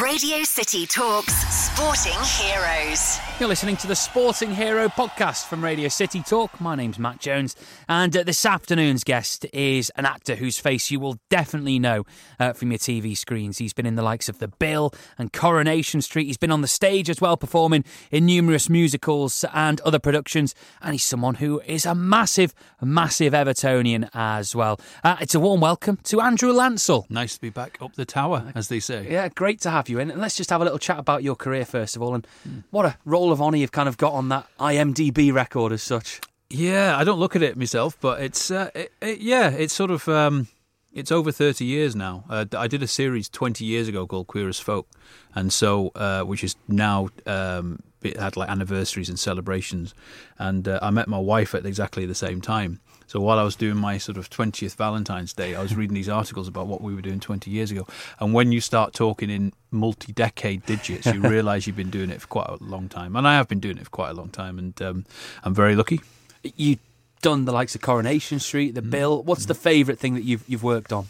Radio City Talks Sporting Heroes. You're listening to the Sporting Hero podcast from Radio City Talk. My name's Matt Jones, and uh, this afternoon's guest is an actor whose face you will definitely know uh, from your TV screens. He's been in the likes of The Bill and Coronation Street. He's been on the stage as well, performing in numerous musicals and other productions, and he's someone who is a massive, massive Evertonian as well. Uh, it's a warm welcome to Andrew Lancel. Nice to be back up the tower, as they say. Yeah, great to have you in. And let's just have a little chat about your career first of all, and what a role of honour you've kind of got on that IMDb record as such. Yeah, I don't look at it myself, but it's uh, it, it, yeah, it's sort of um, it's over thirty years now. Uh, I did a series twenty years ago called Queer as Folk, and so uh, which is now um, it had like anniversaries and celebrations, and uh, I met my wife at exactly the same time. So while I was doing my sort of 20th Valentine's Day, I was reading these articles about what we were doing 20 years ago. And when you start talking in multi decade digits, you realize you've been doing it for quite a long time. And I have been doing it for quite a long time. And um, I'm very lucky. You've done the likes of Coronation Street, The Bill. What's the favourite thing that you've, you've worked on?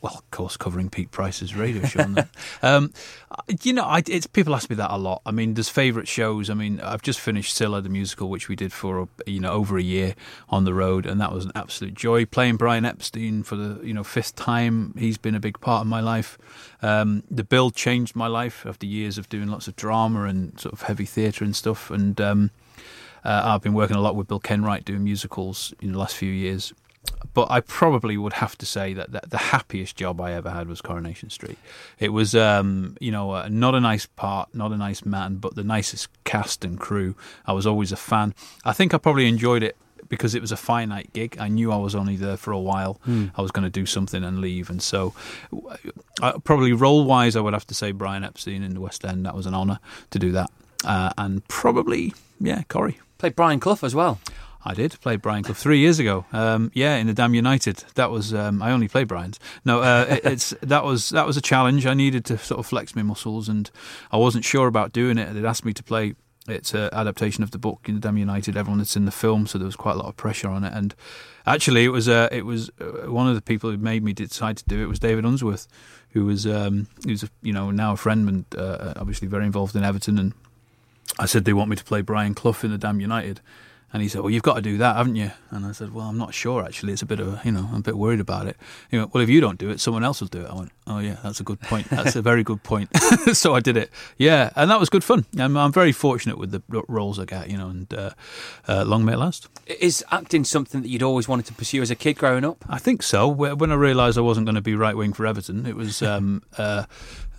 Well, of course, covering Pete Price's radio show. um, you know, I, it's people ask me that a lot. I mean, there's favourite shows. I mean, I've just finished Cilla the musical, which we did for you know over a year on the road, and that was an absolute joy. Playing Brian Epstein for the you know fifth time, he's been a big part of my life. Um, the Bill changed my life after years of doing lots of drama and sort of heavy theatre and stuff. And um, uh, I've been working a lot with Bill Kenwright doing musicals in the last few years but I probably would have to say that, that, the happiest job I ever had was Coronation Street. It was, um, you know, uh, not a nice part, not a nice man, but the nicest cast and crew. I was always a fan. I think I probably enjoyed it because it was a finite gig. I knew I was only there for a while. Mm. I was going to do something and leave, and so uh, probably role wise, I would have to say Brian Epstein in the West End. That was an honour to do that, uh, and probably yeah, Corrie. played Brian Clough as well. I did play Brian Clough three years ago. Um, yeah, in the Damned United. That was um, I only play Brian's. No, uh, it, it's that was that was a challenge. I needed to sort of flex my muscles, and I wasn't sure about doing it. They'd asked me to play. It's an adaptation of the book in the Damned United. Everyone that's in the film, so there was quite a lot of pressure on it. And actually, it was uh, it was uh, one of the people who made me decide to do it was David Unsworth, who was um, who's a, you know now a friend and uh, obviously very involved in Everton. And I said they want me to play Brian Clough in the Damned United and he said, "Well, you've got to do that, haven't you?" And I said, "Well, I'm not sure actually. It's a bit of a, you know, I'm a bit worried about it." He went, "Well, if you don't do it, someone else will do it." I went, "Oh yeah, that's a good point. That's a very good point." so I did it. Yeah, and that was good fun. I'm, I'm very fortunate with the roles I get, you know, and uh, uh, long may it last. Is acting something that you'd always wanted to pursue as a kid growing up? I think so. When I realised I wasn't going to be right wing for Everton, it was. Um, uh,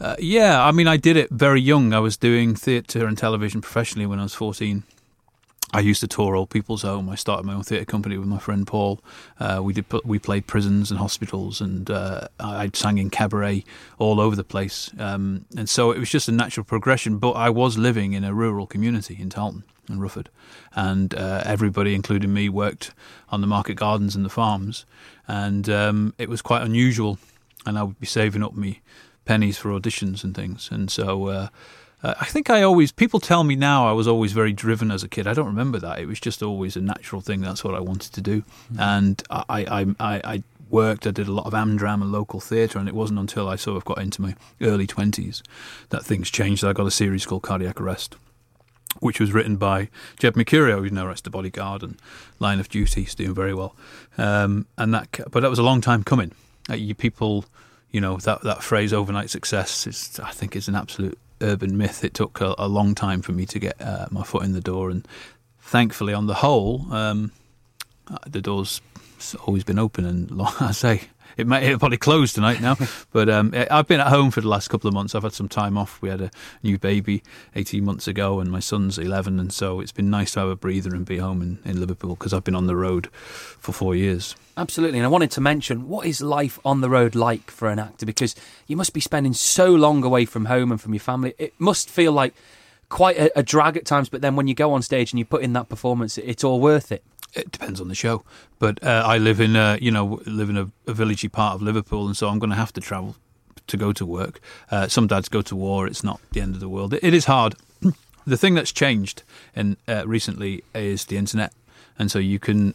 uh, yeah, I mean, I did it very young. I was doing theatre and television professionally when I was 14. I used to tour Old People's Home. I started my own theatre company with my friend Paul. Uh, we did we played prisons and hospitals, and uh, I sang in cabaret all over the place. Um, and so it was just a natural progression. But I was living in a rural community in Tarleton and Rufford, and uh, everybody, including me, worked on the market gardens and the farms, and um, it was quite unusual. And I would be saving up me pennies for auditions and things, and so uh, I think I always people tell me now I was always very driven as a kid. I don't remember that. It was just always a natural thing. That's what I wanted to do, mm-hmm. and I, I, I, I worked. I did a lot of Amdram and local theatre, and it wasn't until I sort of got into my early twenties that things changed. I got a series called Cardiac Arrest, which was written by Jed Mercurio, who's now writes The Bodyguard and Line of Duty. He's doing very well, um, and that. But that was a long time coming. Uh, you people, you know that that phrase "overnight success" is, I think, is an absolute urban myth. It took a, a long time for me to get uh, my foot in the door, and thankfully, on the whole, um, uh, the door's always been open. And I say, it may it'll probably close tonight now. but um, I've been at home for the last couple of months. I've had some time off. We had a new baby 18 months ago, and my son's 11, and so it's been nice to have a breather and be home in, in Liverpool because I've been on the road for four years. Absolutely, and I wanted to mention what is life on the road like for an actor because you must be spending so long away from home and from your family. It must feel like quite a, a drag at times, but then when you go on stage and you put in that performance, it's all worth it. It depends on the show, but uh, I live in a you know live in a, a villagey part of Liverpool, and so I'm going to have to travel to go to work. Uh, some dads go to war; it's not the end of the world. it, it is hard. the thing that's changed in uh, recently is the internet, and so you can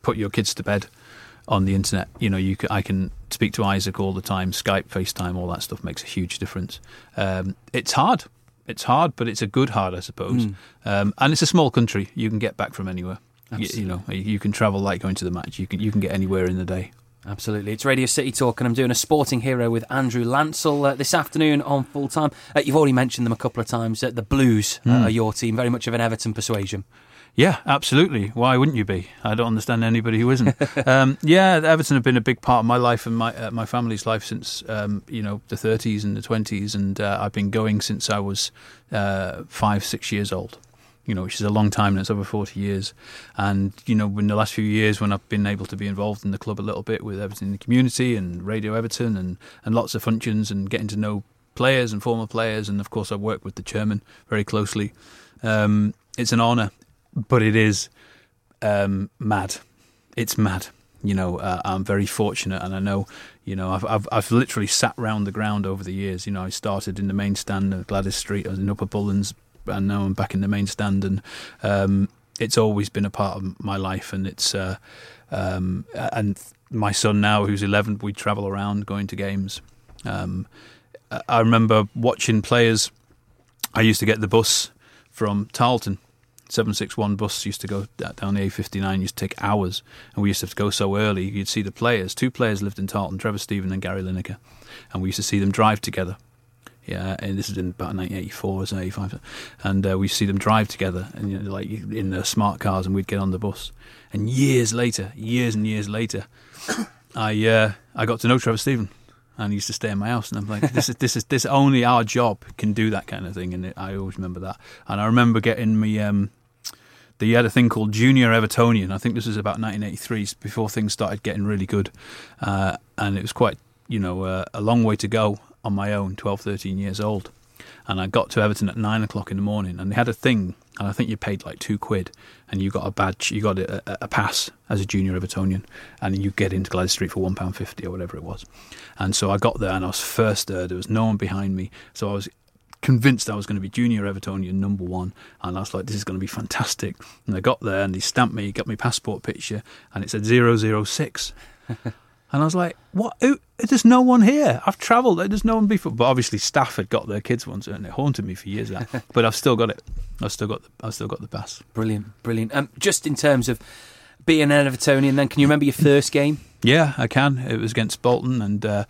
put your kids to bed on the internet. You know, you can, I can speak to Isaac all the time, Skype, FaceTime, all that stuff makes a huge difference. Um, it's hard. It's hard, but it's a good hard, I suppose. Mm. Um, and it's a small country. You can get back from anywhere. You, you know, you can travel like going to the match. You can you can get anywhere in the day. Absolutely. It's Radio City Talk, and I'm doing a sporting hero with Andrew Lancel uh, this afternoon on full time. Uh, you've already mentioned them a couple of times. Uh, the Blues uh, Mm. are your team, very much of an Everton persuasion. Yeah, absolutely. Why wouldn't you be? I don't understand anybody who isn't. um, yeah, Everton have been a big part of my life and my uh, my family's life since um, you know the 30s and the 20s, and uh, I've been going since I was uh, five, six years old. You know, which is a long time, and it's over 40 years. And you know, in the last few years, when I've been able to be involved in the club a little bit with Everton in the community and Radio Everton and and lots of functions and getting to know players and former players, and of course, I work with the chairman very closely. Um, it's an honour but it is um, mad. It's mad. You know, uh, I'm very fortunate, and I know, you know, I've, I've I've literally sat round the ground over the years. You know, I started in the main stand at Gladys Street, I was in Upper Bullens, and now I'm back in the main stand, and um, it's always been a part of my life, and it's uh, um, and my son now, who's 11, we travel around going to games. Um, I- I remember watching players. I used to get the bus from Tarleton 761 bus used to go down the A59, used to take hours, and we used to have to go so early. You'd see the players. Two players lived in Tarleton, Trevor Steven and Gary Lineker, and we used to see them drive together. Yeah, and this is in about 1984 or 85, and uh, we see them drive together, and you know, like in their smart cars, and we'd get on the bus. And years later, years and years later, I uh, I got to know Trevor Steven, and he used to stay in my house, and I'm like, this is this is this only our job can do that kind of thing, and I always remember that. And I remember getting me um, they had a thing called Junior Evertonian. I think this was about 1983, before things started getting really good, uh, and it was quite you know uh, a long way to go on my own, 12, 13 years old. And I got to Everton at nine o'clock in the morning, and they had a thing, and I think you paid like two quid, and you got a badge, you got a, a, pass as a junior Evertonian, and you get into Gladys Street for one pound fifty or whatever it was. And so I got there, and I was first there. There was no one behind me, so I was convinced I was going to be junior Evertonian number one, and I was like, this is going to be fantastic. And I got there, and he stamped me, got my passport picture, and it said 006. And I was like, "What? Who, there's no one here. I've travelled. There's no one before." But obviously, staff had got their kids once, and it haunted me for years. That, but I've still got it. I've still got. The, I've still got the pass. Brilliant, brilliant. Um, just in terms of being an Evertonian, then can you remember your first game? Yeah, I can. It was against Bolton, and uh,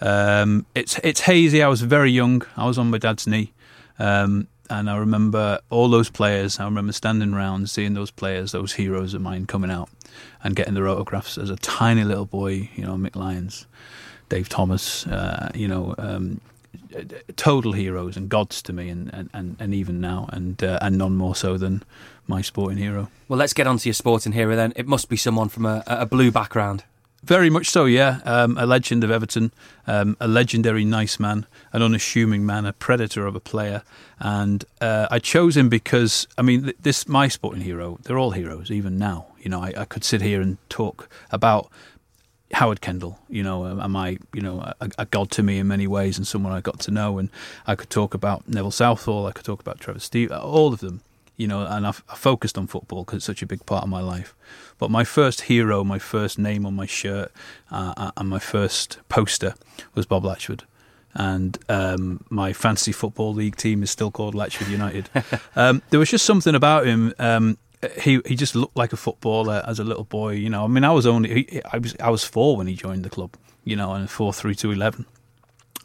um, it's it's hazy. I was very young. I was on my dad's knee, um, and I remember all those players. I remember standing around, seeing those players, those heroes of mine coming out, and getting their autographs as a tiny little boy. You know, Mick Lyons, Dave Thomas. Uh, you know. Um, total heroes and gods to me, and, and, and, even now, and uh, and none more so than my sporting hero. Well, let's get on to your sporting hero then. It must be someone from a, a blue background. Very much so, yeah. Um, a legend of Everton, um, a legendary nice man, an unassuming man, a predator of a player. And uh, I chose him because, I mean, this my sporting hero. They're all heroes, even now. You know, I, I could sit here and talk about Howard Kendall. You know, um, am I, you know, a, a god to me in many ways, and someone I got to know. And I could talk about Neville Southall. I could talk about Trevor Steven. All of them. You know, and I've, focused on football because it's such a big part of my life. But my first hero, my first name on my shirt, uh, and my first poster was Bob Latchford. And um, my fantasy football league team is still called Latchford United. um, there was just something about him. Um, he he just looked like a footballer as a little boy. You know, I mean, I was only he, I was I was four when he joined the club. You know, and four through to eleven.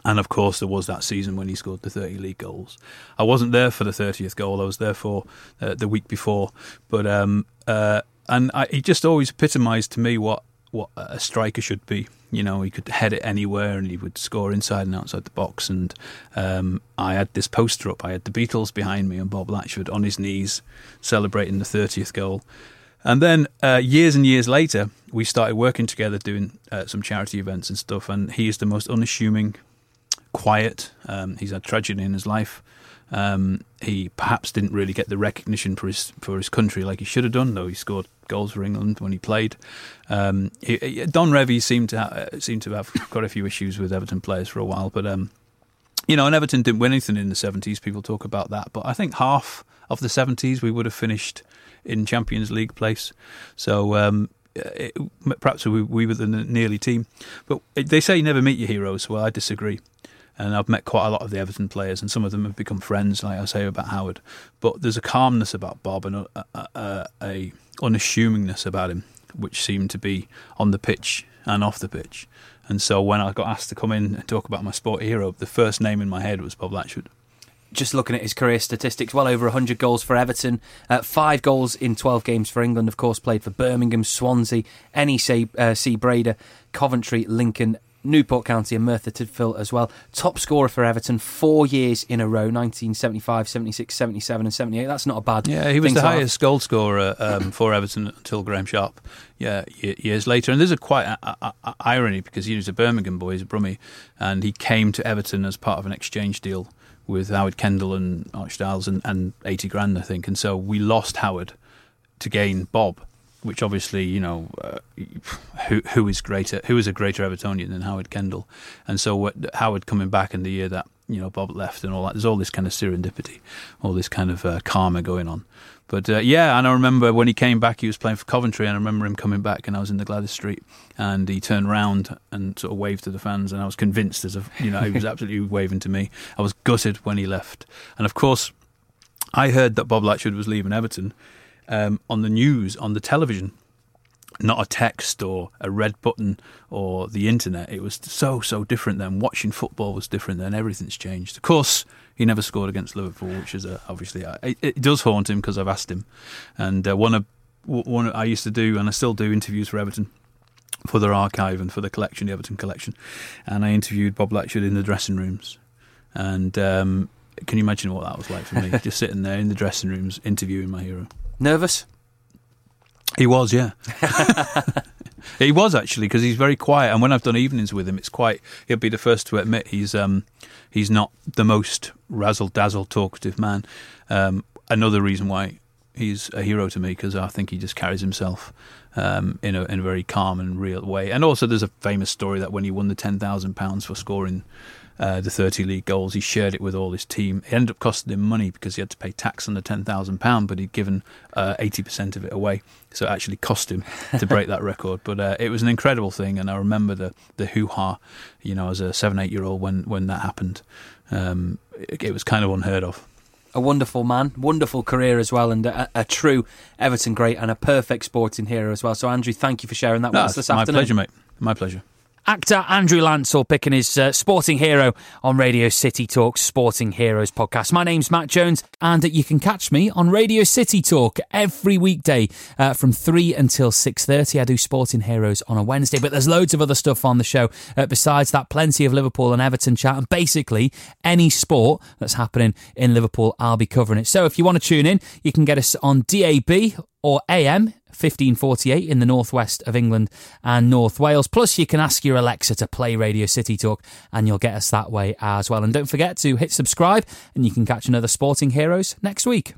And of course, there was that season when he scored the 30 league goals. I wasn't there for the 30th goal. I was there for uh, the week before. But um, uh, and I, he just always epitomised to me what what a striker should be. You know, he could head it anywhere, and he would score inside and outside the box. And um, I had this poster up. I had the Beatles behind me, and Bob Latchford on his knees celebrating the 30th goal. And then uh, years and years later, we started working together doing uh, some charity events and stuff. And he is the most unassuming quiet. Um, he's had tragedy in his life. Um, he perhaps didn't really get the recognition for his for his country like he should have done, though he scored goals for England when he played. Um, he, Don Revie seemed to ha- uh, seemed to have quite a few issues with Everton players for a while, but um, you know, and Everton didn't win anything in the seventies. People talk about that, but I think half of the seventies we would have finished in Champions League place. So um, uh, it, perhaps we, we were the nearly team. But they say you never meet your heroes. Well, I disagree. And I've met quite a lot of the Everton players, and some of them have become friends, like I say about Howard. But there's a calmness about Bob and a, a, a, unassumingness about him, which seemed to be on the pitch and off the pitch. And so when I got asked to come in and talk about my sport hero, the first name in my head was Bob Latchford just looking at his career statistics, well over 100 goals for Everton, uh, five goals in 12 games for England, of course, played for Birmingham, Swansea, NEC, uh, C. Breda, Coventry, Lincoln, Newport County, and Merthyr Tydfil as well. Top scorer for Everton four years in a row 1975, 76, 77, and 78. That's not a bad Yeah, he was the highest goal scorer um, for Everton until Graeme Sharp yeah, years later. And there's a quite a, a, a irony because he was a Birmingham boy, he's a Brummie, and he came to Everton as part of an exchange deal with Howard Kendall and Archie Styles and, and 80 grand, I think. And so we lost Howard to gain Bob, which obviously, you know, uh, who who is greater, who is a greater Evertonian than Howard Kendall? And so what, Howard coming back in the year that, you know, Bob left and all that, there's all this kind of serendipity, all this kind of uh, karma going on. But uh, yeah, and I remember when he came back, he was playing for Coventry, and I remember him coming back, and I was in the Gladys Street, and he turned around and sort of waved to the fans, and I was convinced, as a you know, he was absolutely waving to me. I was gutted when he left, and of course, I heard that Bob Latchford was leaving Everton um, on the news on the television, not a text or a red button or the internet. It was so so different then. Watching football was different then. Everything's changed. Of course he never scored against Liverpool, which is a, obviously it, it, does haunt him because I've asked him. And uh, one of one I used to do, and I still do interviews for Everton for their archive and for the collection, the Everton collection. And I interviewed Bob Latchford in the dressing rooms. And um, can you imagine what that was like for me? Just sitting there in the dressing rooms interviewing my hero. Nervous? He was, yeah. he was actually because he's very quiet. And when I've done evenings with him, it's quite. He'll be the first to admit he's um, he's not the most razzle dazzle talkative man. Um, another reason why he's a hero to me because I think he just carries himself um, in a in a very calm and real way. And also, there's a famous story that when he won the ten thousand pounds for scoring uh, the 30 league goals. He shared it with all his team. It ended up costing him money because he had to pay tax on the £10,000, but he'd given uh, 80% of it away. So it actually cost him to break that record. But uh, it was an incredible thing, and I remember the, the hoo ha, you know, as a seven, eight year old when, when that happened. Um, it, it was kind of unheard of a wonderful man, wonderful career as well, and a, a, true Everton great and a perfect sporting hero as well. So, Andrew, thank you for sharing that no, with us this my afternoon. My pleasure, mate. My pleasure. Actor Andrew Lancel picking his uh, sporting hero on Radio City Talk Sporting Heroes podcast. My name's Matt Jones, and you can catch me on Radio City Talk every weekday uh, from three until six thirty. I do Sporting Heroes on a Wednesday, but there's loads of other stuff on the show. Uh, besides that, plenty of Liverpool and Everton chat, and basically any sport that's happening in Liverpool, I'll be covering it. So if you want to tune in, you can get us on DAB or AM 1548 in the northwest of England and North Wales. Plus, you can ask your Alexa to play Radio City Talk and you'll get us that way as well. And don't forget to hit subscribe and you can catch another Sporting Heroes next week.